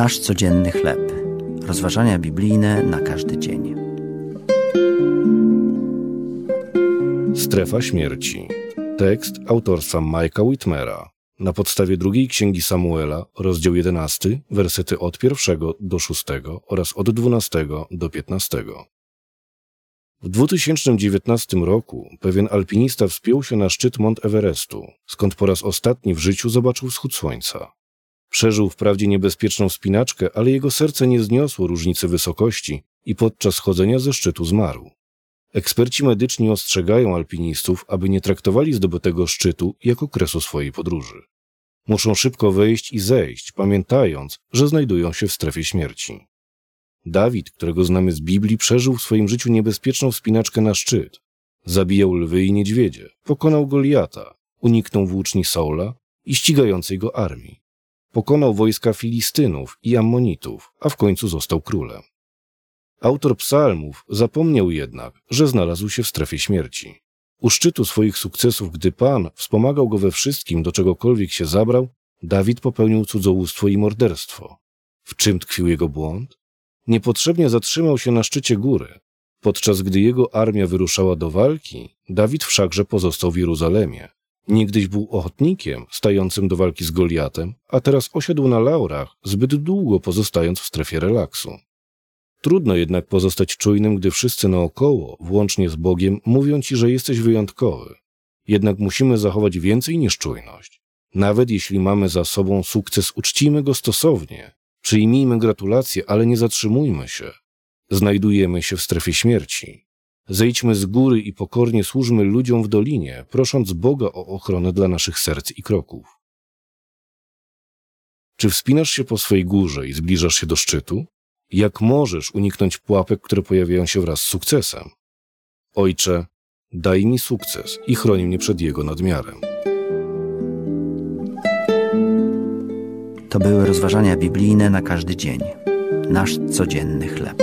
Nasz codzienny chleb. Rozważania biblijne na każdy dzień. Strefa śmierci. Tekst autorstwa Majka Whitmera. Na podstawie drugiej księgi Samuela, rozdział 11, wersety od pierwszego do szóstego oraz od 12 do 15. W 2019 roku pewien alpinista wspiął się na szczyt Mont Everestu, skąd po raz ostatni w życiu zobaczył wschód słońca. Przeżył wprawdzie niebezpieczną wspinaczkę, ale jego serce nie zniosło różnicy wysokości i podczas chodzenia ze szczytu zmarł. Eksperci medyczni ostrzegają alpinistów, aby nie traktowali zdobytego szczytu jako kresu swojej podróży. Muszą szybko wejść i zejść, pamiętając, że znajdują się w strefie śmierci. Dawid, którego znamy z Biblii, przeżył w swoim życiu niebezpieczną wspinaczkę na szczyt. Zabijał lwy i niedźwiedzie, pokonał Goliata, uniknął włóczni Saula i ścigającej go armii. Pokonał wojska Filistynów i Ammonitów, a w końcu został królem. Autor psalmów zapomniał jednak, że znalazł się w strefie śmierci. U szczytu swoich sukcesów, gdy Pan wspomagał go we wszystkim, do czegokolwiek się zabrał, Dawid popełnił cudzołóstwo i morderstwo. W czym tkwił jego błąd? Niepotrzebnie zatrzymał się na szczycie góry. Podczas gdy jego armia wyruszała do walki, Dawid wszakże pozostał w Jeruzalemie. Niegdyś był ochotnikiem stającym do walki z Goliatem, a teraz osiadł na laurach, zbyt długo pozostając w strefie relaksu. Trudno jednak pozostać czujnym, gdy wszyscy naokoło, włącznie z Bogiem, mówią ci, że jesteś wyjątkowy. Jednak musimy zachować więcej niż czujność. Nawet jeśli mamy za sobą sukces, uczcijmy go stosownie. Przyjmijmy gratulacje, ale nie zatrzymujmy się. Znajdujemy się w strefie śmierci. Zejdźmy z góry i pokornie służmy ludziom w dolinie, prosząc Boga o ochronę dla naszych serc i kroków. Czy wspinasz się po swej górze i zbliżasz się do szczytu? Jak możesz uniknąć pułapek, które pojawiają się wraz z sukcesem? Ojcze, daj mi sukces i chroń mnie przed jego nadmiarem. To były rozważania biblijne na każdy dzień. Nasz codzienny chleb.